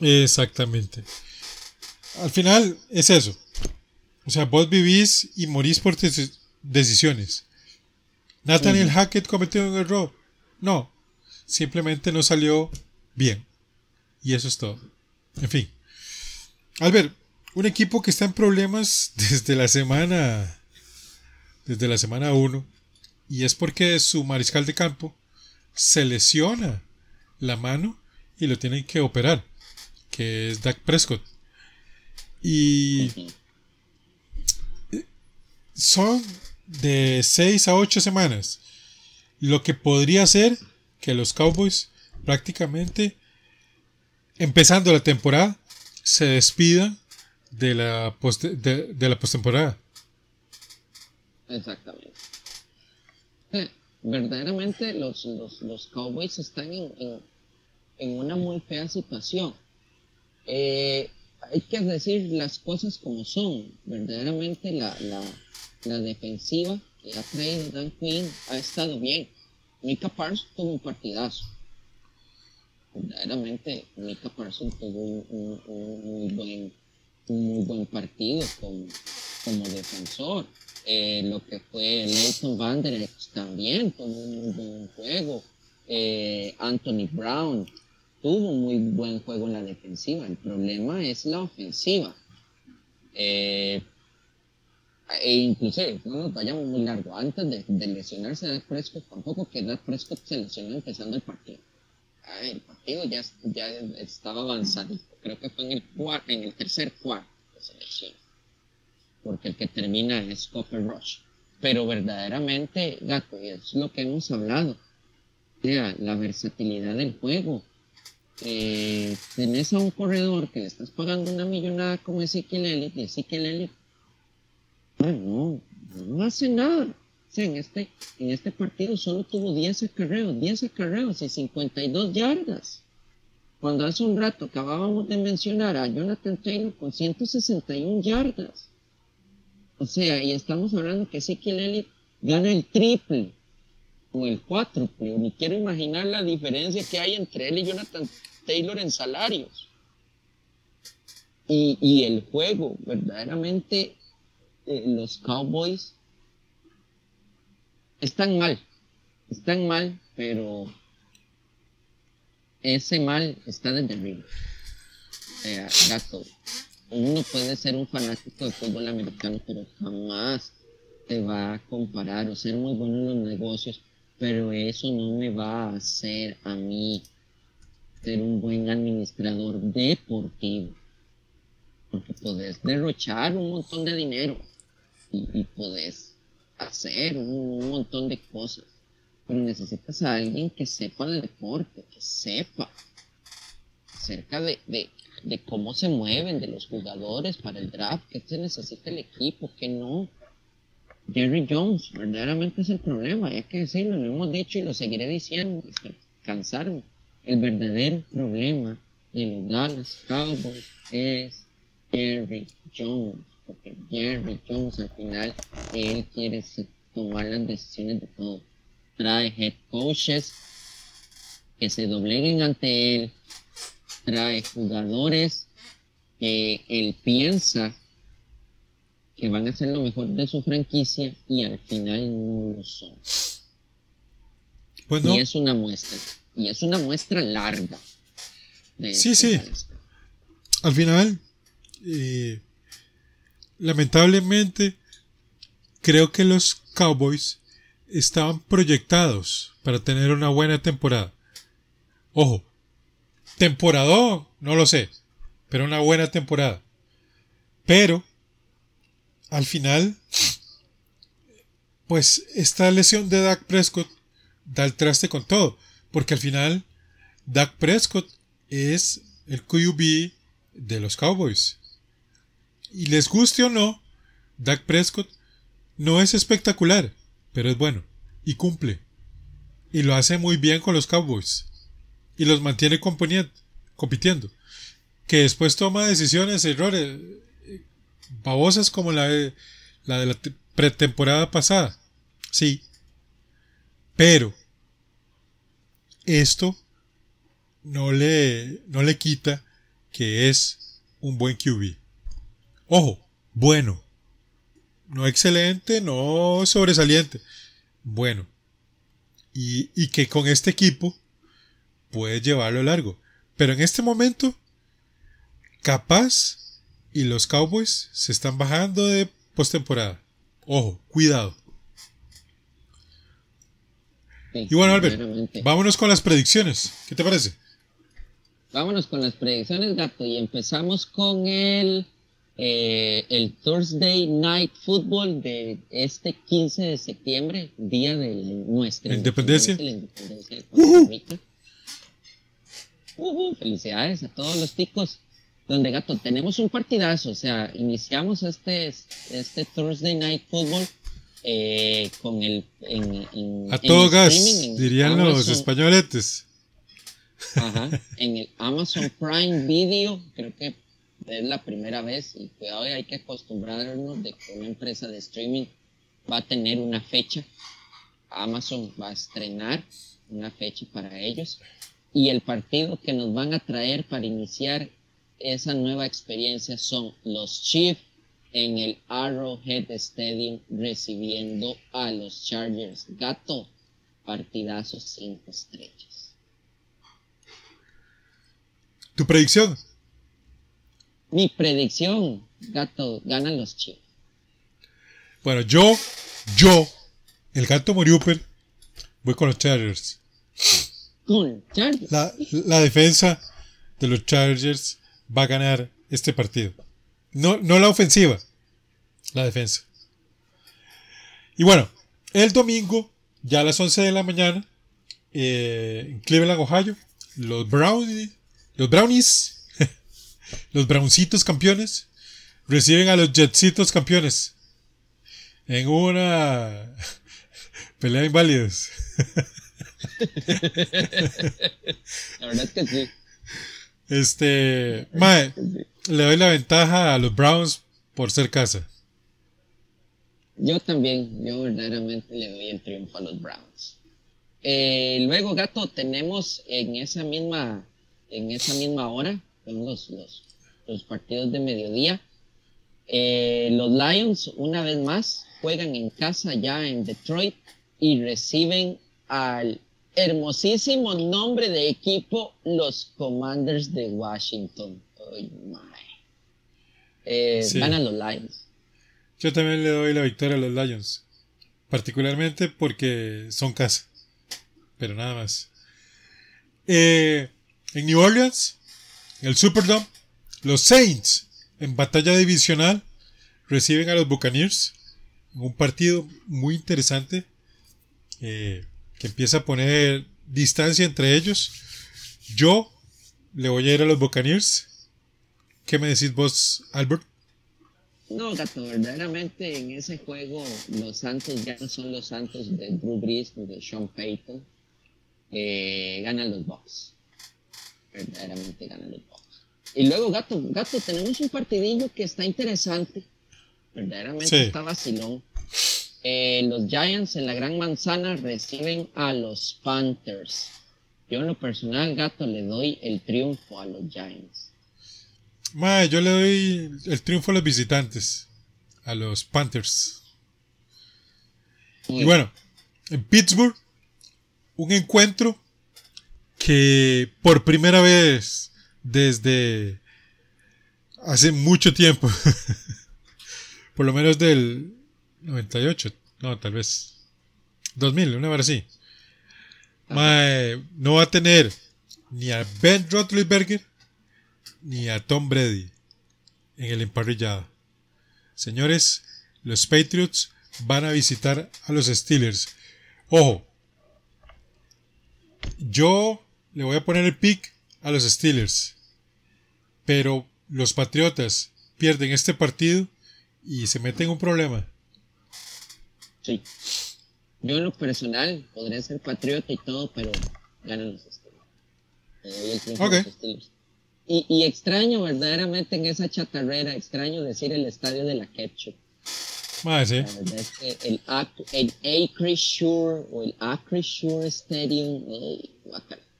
Exactamente. Al final es eso. O sea, vos vivís y morís por tus decisiones. Nathaniel Hackett cometió un error. No, simplemente no salió bien. Y eso es todo. En fin. Albert, un equipo que está en problemas <laughs> desde la semana desde la semana 1 y es porque su mariscal de campo se lesiona la mano y lo tienen que operar, que es Dak Prescott. Y son de 6 a 8 semanas. Lo que podría ser que los Cowboys prácticamente empezando la temporada se despidan de la post de, la postemporada. Exactamente. Verdaderamente los, los, Cowboys están en, en, una muy fea situación. Eh, hay que decir las cosas como son. Verdaderamente la, la, la defensiva que ha traído Dan Quinn ha estado bien. Mika Parsons tuvo un partidazo. Verdaderamente Mika Parsons tuvo un, muy, buen, un muy buen partido como, como defensor. Eh, lo que fue Leighton Vander también tuvo un muy buen juego. Eh, Anthony Brown tuvo un muy buen juego en la defensiva. El problema es la ofensiva. Eh, e inclusive, no nos vayamos muy largo, antes de, de lesionarse Dak Prescott, tampoco que Dak Prescott se lesionó empezando el partido. el partido ya, ya estaba avanzado, creo que fue en el, en el tercer cuarto de selección, porque el que termina es Copper Rush. Pero verdaderamente, Gato, y es lo que hemos hablado, sea, la versatilidad del juego. Eh, tenés a un corredor que le estás pagando una millonada como Ezekiel Elliott, y Ezekiel Elliott no, no hace nada. en este, en este partido solo tuvo 10 acarreos, 10 acarreos y 52 yardas. Cuando hace un rato acabábamos de mencionar a Jonathan Taylor con 161 yardas. O sea, y estamos hablando que Elliott gana el triple o el cuádruple. Ni quiero imaginar la diferencia que hay entre él y Jonathan Taylor en salarios. Y, y el juego, verdaderamente eh, los Cowboys están mal, están mal, pero ese mal está desde arriba. Eh, gato, uno puede ser un fanático de fútbol americano, pero jamás te va a comparar o ser muy bueno en los negocios, pero eso no me va a hacer a mí ser un buen administrador deportivo. Porque puedes derrochar un montón de dinero y, podés hacer un, montón de cosas. Pero necesitas a alguien que sepa de deporte, que sepa acerca de, cómo se mueven, de los jugadores para el draft, que se necesita el equipo, que no. Jerry Jones, verdaderamente es el problema, hay que decirlo, lo hemos dicho y lo seguiré diciendo cansarme. El verdadero problema de los Dallas Cowboys es Jerry Jones porque Jerry Jones al final él quiere tomar las decisiones de todo. Trae head coaches que se dobleguen ante él, trae jugadores que él piensa que van a ser lo mejor de su franquicia y al final no lo son. Pues y es una muestra, y es una muestra larga. sí, este sí. Al final, eh, lamentablemente, creo que los Cowboys estaban proyectados para tener una buena temporada. Ojo, temporada no lo sé, pero una buena temporada. Pero, al final, pues esta lesión de Dak Prescott da el traste con todo, porque al final Dak Prescott es el QB de los Cowboys. Y les guste o no, Dak Prescott no es espectacular, pero es bueno y cumple. Y lo hace muy bien con los Cowboys. Y los mantiene compitiendo. Que después toma decisiones, errores, babosas como la de la, de la pretemporada pasada. Sí. Pero esto no le, no le quita que es un buen QB. Ojo, bueno. No excelente, no sobresaliente. Bueno. Y, y que con este equipo puede llevarlo largo. Pero en este momento, capaz y los Cowboys se están bajando de postemporada. Ojo, cuidado. y bueno, Albert, vámonos con las predicciones. ¿Qué te parece? Vámonos con las predicciones, gato, y empezamos con el, eh, el Thursday Night Football de este 15 de septiembre, día de nuestra independencia. Felicidades a todos los ticos. Donde gato, tenemos un partidazo, o sea, iniciamos este, este Thursday Night Football eh, con el en, a todo gas, dirían los españoletes. Ajá, en el Amazon Prime Video, creo que es la primera vez y cuidado, hay que acostumbrarnos de que una empresa de streaming va a tener una fecha. Amazon va a estrenar una fecha para ellos y el partido que nos van a traer para iniciar esa nueva experiencia son los Chiefs en el Arrowhead Stadium recibiendo a los Chargers. Gato, partidazos cinco estrellas. ¿Tu predicción? Mi predicción, gato, ganan los Chiefs. Bueno, yo, yo, el gato Moriuper, voy con los Chargers. La, la, defensa de los Chargers va a ganar este partido. No, no la ofensiva, la defensa. Y bueno, el domingo, ya a las 11 de la mañana, eh, en Cleveland, Ohio, los Brownies los Brownies, <laughs> los Browncitos campeones, reciben a los Jetsitos campeones en una <laughs> pelea de inválidos. <laughs> La verdad es que sí. Este, mae, le doy la ventaja a los Browns por ser casa. Yo también, yo verdaderamente le doy el triunfo a los Browns. Eh, luego, gato, tenemos en esa misma en esa misma hora, son los, los, partidos de mediodía. Eh, los Lions, una vez más, juegan en casa ya en Detroit y reciben al hermosísimo nombre de equipo, los Commanders de Washington. Eh, ganan los Lions. Yo también le doy la victoria a los Lions, particularmente porque son casa, pero nada más. Eh, en New Orleans, en el Superdome, los Saints, en batalla divisional, reciben a los Buccaneers en un partido muy interesante eh, que empieza a poner distancia entre ellos. Yo le voy a ir a los Buccaneers. ¿Qué me decís vos, Albert? No, gato, verdaderamente en ese juego los Santos ya no son los Santos de Drew Brees ni de Sean Payton. Eh, ganan los Bucks verdaderamente ganan los Bucks. Y luego, Gato, Gato, tenemos un partidillo que está interesante. Verdaderamente está vacilón. Eh, los Giants en la Gran Manzana reciben a los Panthers. Yo en lo personal, Gato, le doy el triunfo a los Giants. yo le doy el triunfo a los visitantes, a los Panthers. y bueno, en Pittsburgh, un encuentro que por primera vez desde hace mucho tiempo, <laughs> por lo menos del 98, no, tal vez 2000, una hora así, no va a tener ni a Ben Roethlisberger ni a Tom Brady en el emparrillado. Señores, los Patriots van a visitar a los Steelers. Ojo, yo le voy a poner el pick a los Steelers, pero los Patriotas pierden este partido y se meten en un problema. Sí. Yo en lo personal podría ser patriota y todo, pero ganan los Steelers. Ok. Y, y, extraño verdaderamente en esa chatarrera, extraño decir el estadio de la ketchup. Ah, sí. La verdad es que el, el Acrisure o el Acrisure Stadium,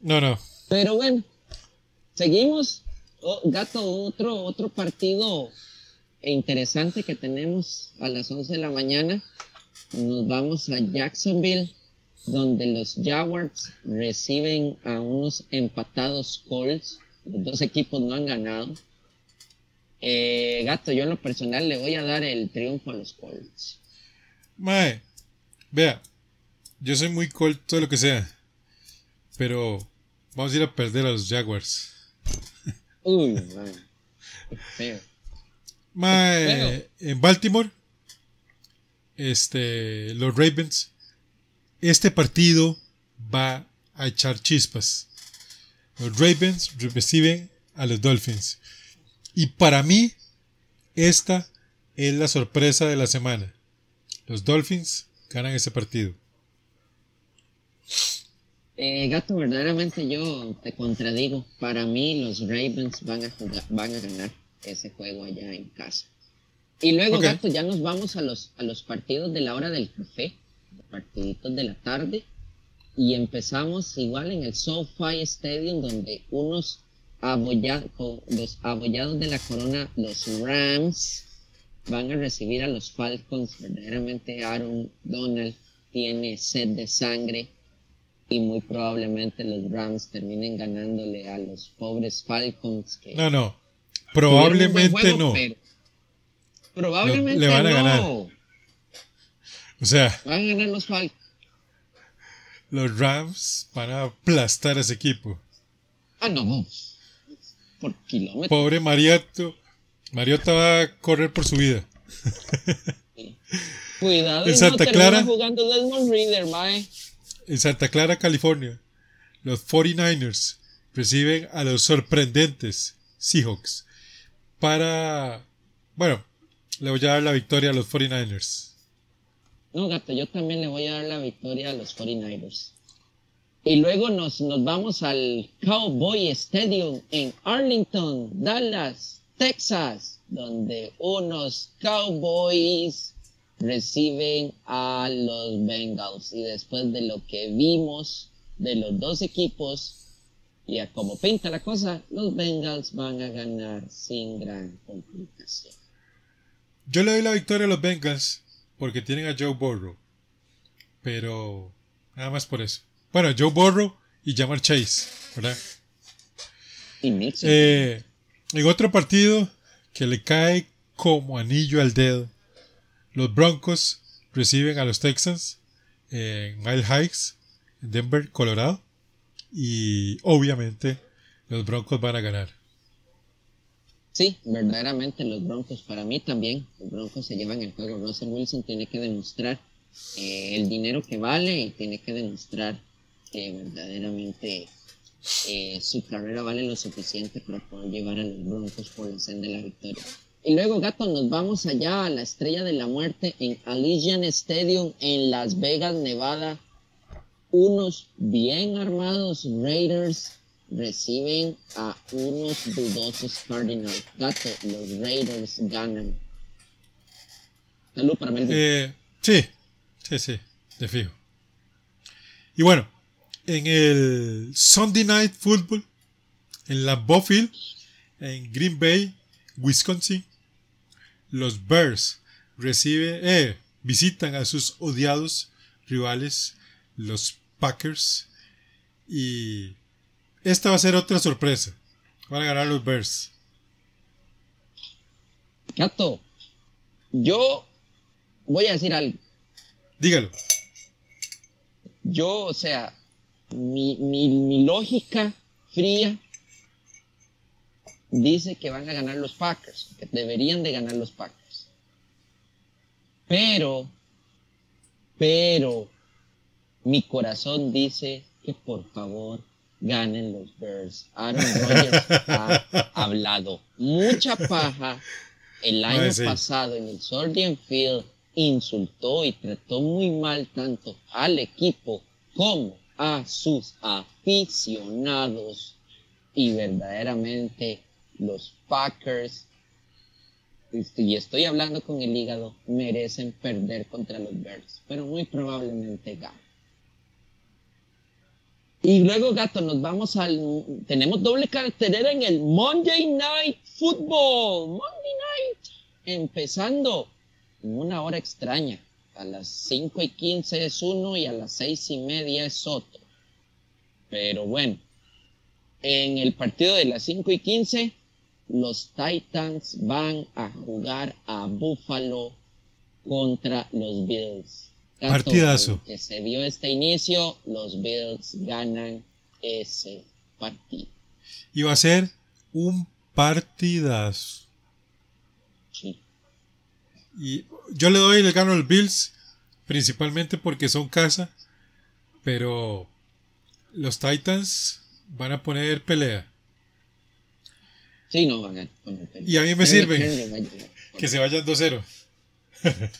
no, no. Pero bueno, seguimos. Oh, gato, otro, otro partido interesante que tenemos a las 11 de la mañana. Nos vamos a Jacksonville, donde los Jaguars reciben a unos empatados Colts. Los dos equipos no han ganado. Eh, gato, yo en lo personal le voy a dar el triunfo a los Colts. Mae, vea, yo soy muy Colt, todo lo que sea. Pero vamos a ir a perder a los Jaguars. Uy, mae. Mae, en Baltimore, este, los Ravens, este partido va a echar chispas. Los Ravens reciben a los Dolphins. Y para mí, esta es la sorpresa de la semana. Los Dolphins ganan ese partido. Eh, gato, verdaderamente yo te contradigo. Para mí, los Ravens van a, jugar, van a ganar ese juego allá en casa. Y luego, Ok. gato, ya nos vamos a los, a los partidos de la hora del café, partiditos de la tarde. Y empezamos igual en el SoFi Stadium, donde unos abolla- con los abollados de la corona, los Rams, van a recibir a los Falcons. Verdaderamente Aaron Donald tiene sed de sangre y muy probablemente los Rams terminen ganándole a los pobres Falcons que No, no. Probablemente juego, no. pero- probablemente Le van a no. ganar. O sea, Van a ganar los Falcons. los Rams van a aplastar a ese equipo. Ah, no. Por kilómetros. Pobre Mariotto. Mariota va a correr por su vida. Cuidado, en Santa no Clara. jugando Desmond Reader, mae. En Santa Clara, California, los 49ers reciben a los sorprendentes Seahawks para... Bueno, le voy a dar la victoria a los 49ers. No, gato, yo también le voy a dar la victoria a los 49ers. Y luego nos, nos vamos al Cowboy Stadium en Arlington, Dallas, Texas, donde unos Cowboys reciben a los Bengals. Y después de lo que vimos de los dos equipos, y a como pinta la cosa, los Bengals van a ganar sin gran complicación. Yo le doy la victoria a los Bengals porque tienen a Joe Burrow. Pero nada más por eso. Bueno, Joe Burrow y Jamar Chase, ¿verdad? Y Mixon. Eh, en otro partido que le cae como anillo al dedo, los Broncos reciben a los Texans en Mile Heights, en Denver, Colorado. Y obviamente los Broncos van a ganar. Sí, verdaderamente los Broncos, para mí también, los Broncos se llevan el juego. Russell Wilson tiene que demostrar eh, el dinero que vale y tiene que demostrar que verdaderamente eh, su carrera vale lo suficiente para poder llevar a los Broncos por la senda de la victoria. Y luego, gato, nos vamos allá a la estrella de la muerte en Allegiant Stadium en Las Vegas, Nevada. Unos bien armados Raiders reciben a unos dudosos Cardinals. Gato, los Raiders ganan. Salud para Melvin. Eh, sí, sí, sí, de fijo. Y bueno, en el Sunday Night Football, en la Field, en Green Bay, Wisconsin, los Bears reciben, eh, visitan a sus odiados rivales, los Packers, y esta va a ser otra sorpresa. Van a ganar los Bears. Gato, yo voy a decir algo. Dígalo. Yo, o sea, mi, mi, mi lógica fría dice que van a ganar los Packers, que deberían de ganar los Packers. Pero pero mi corazón dice que por favor ganen los Bears. Aaron Rodgers ha <laughs> hablado mucha paja el año pasado en el Soldier Field, insultó y trató muy mal tanto al equipo como a sus aficionados y verdaderamente los Packers y estoy hablando con el hígado, merecen perder contra los Bears, pero muy probablemente ganen. Y luego, gato, nos vamos al. Tenemos doble cartelera en el Monday Night Football. Monday Night. Empezando en una hora extraña. A las 5 y 15 es uno y a las 6 y media es otro. Pero bueno, en el partido de las 5 y 15 los Titans van a jugar a Buffalo contra los Bills. Partidazo. Que se dio este inicio, los Bills ganan ese partido. Y va a ser un partidazo. Sí. Y yo le doy el gano al Bills, principalmente porque son casa, pero los Titans van a poner pelea. Sí, no van a Y a mí me sirve que se vayan 2-0. <laughs>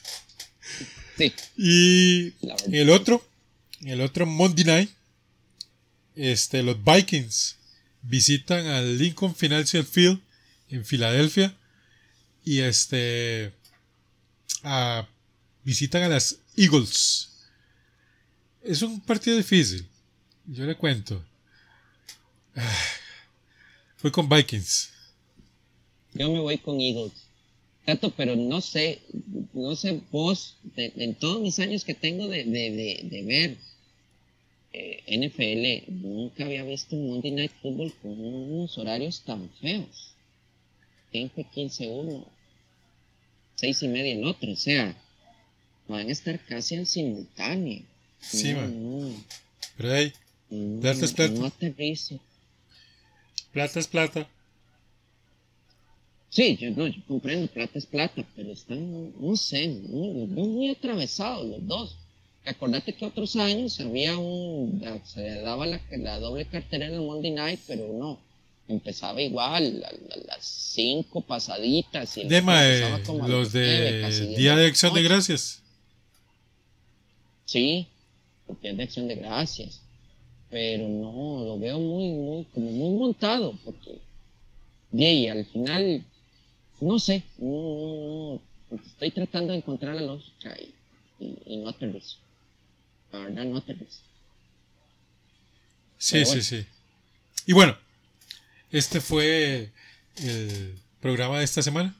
sí. Y el otro, el otro Monday Night, este, los Vikings visitan al Lincoln Financial Field en Filadelfia y este visitan a las Eagles. Es un partido difícil, yo le cuento. Ah, fui con Vikings. Yo me voy con Eagles. Tato, pero no sé, no sé vos, en todos mis años que tengo de, ver eh, NFL, nunca había visto un Monday Night Football con unos horarios tan feos. 15, 15 uno, 6 y media el otro, o sea, van a estar casi al simultáneo. Sí, man. Pero ahí, plata es plata. No Plata es plata. Sí, yo, no, yo comprendo, plata es plata, pero están, no sé, muy, muy atravesados los dos. Acordate que otros años había un, se daba la, la doble cartera en el Monday Night, pero no, empezaba igual, a, las cinco pasaditas. Y Dema, eh, los de Día de Acción de Gracias. Sí, Día de Acción de Gracias, pero no, lo veo muy, muy, como muy montado, porque, y al final no sé, no, estoy tratando de encontrar la lógica y, y, no aterrizo. La verdad, no aterrizo. Sí, sí, sí. Y bueno, este fue el programa de esta semana.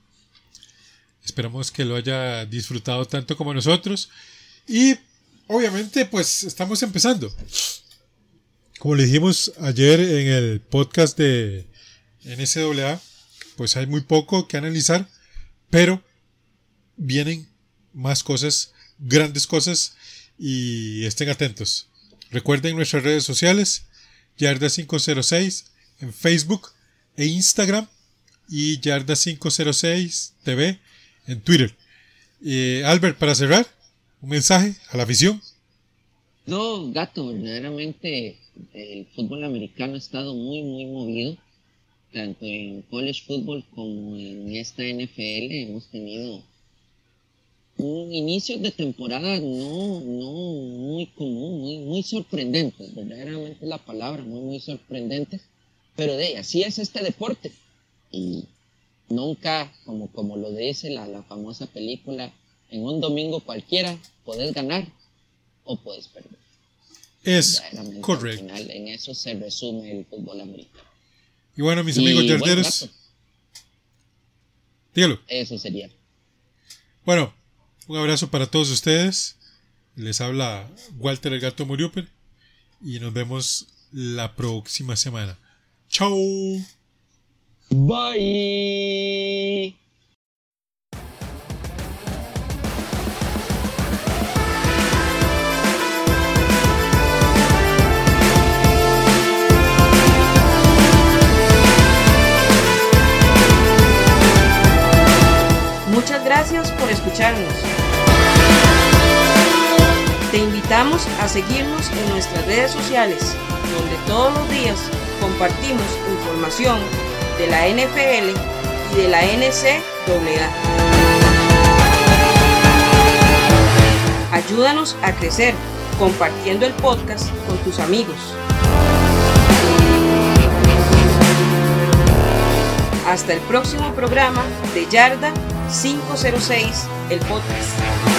Esperamos que lo haya disfrutado tanto como nosotros. Y obviamente, pues estamos empezando. Como le dijimos ayer en el podcast de NSWA, pues hay muy poco que analizar, pero vienen más cosas, grandes cosas, y estén atentos. Recuerden nuestras redes sociales, Yarda506 en Facebook e Instagram y Yarda506 TV en Twitter. Eh, Albert, para cerrar, un mensaje a la afición. No, gato, verdaderamente el fútbol americano ha estado muy, muy movido tanto en college football como en esta NFL hemos tenido un inicio de temporada no, no muy común, muy, muy sorprendente, verdaderamente la palabra, muy, muy sorprendente, pero de así es este deporte. Y nunca, como, como lo dice la, la famosa película, en un domingo cualquiera puedes ganar o puedes perder. Es correcto. en eso se resume el fútbol americano. Y bueno, mis amigos yarderos. dígalo. Eso sería. Bueno, un abrazo para todos ustedes. Les habla Walter el Gato Muriuper. Y nos vemos la próxima semana. Chao. Bye. Gracias por escucharnos. Te invitamos a seguirnos en nuestras redes sociales, donde todos los días compartimos información de la NFL y de la NCAA. Ayúdanos a crecer compartiendo el podcast con tus amigos. Hasta el próximo programa de Yarda 506, el podcast.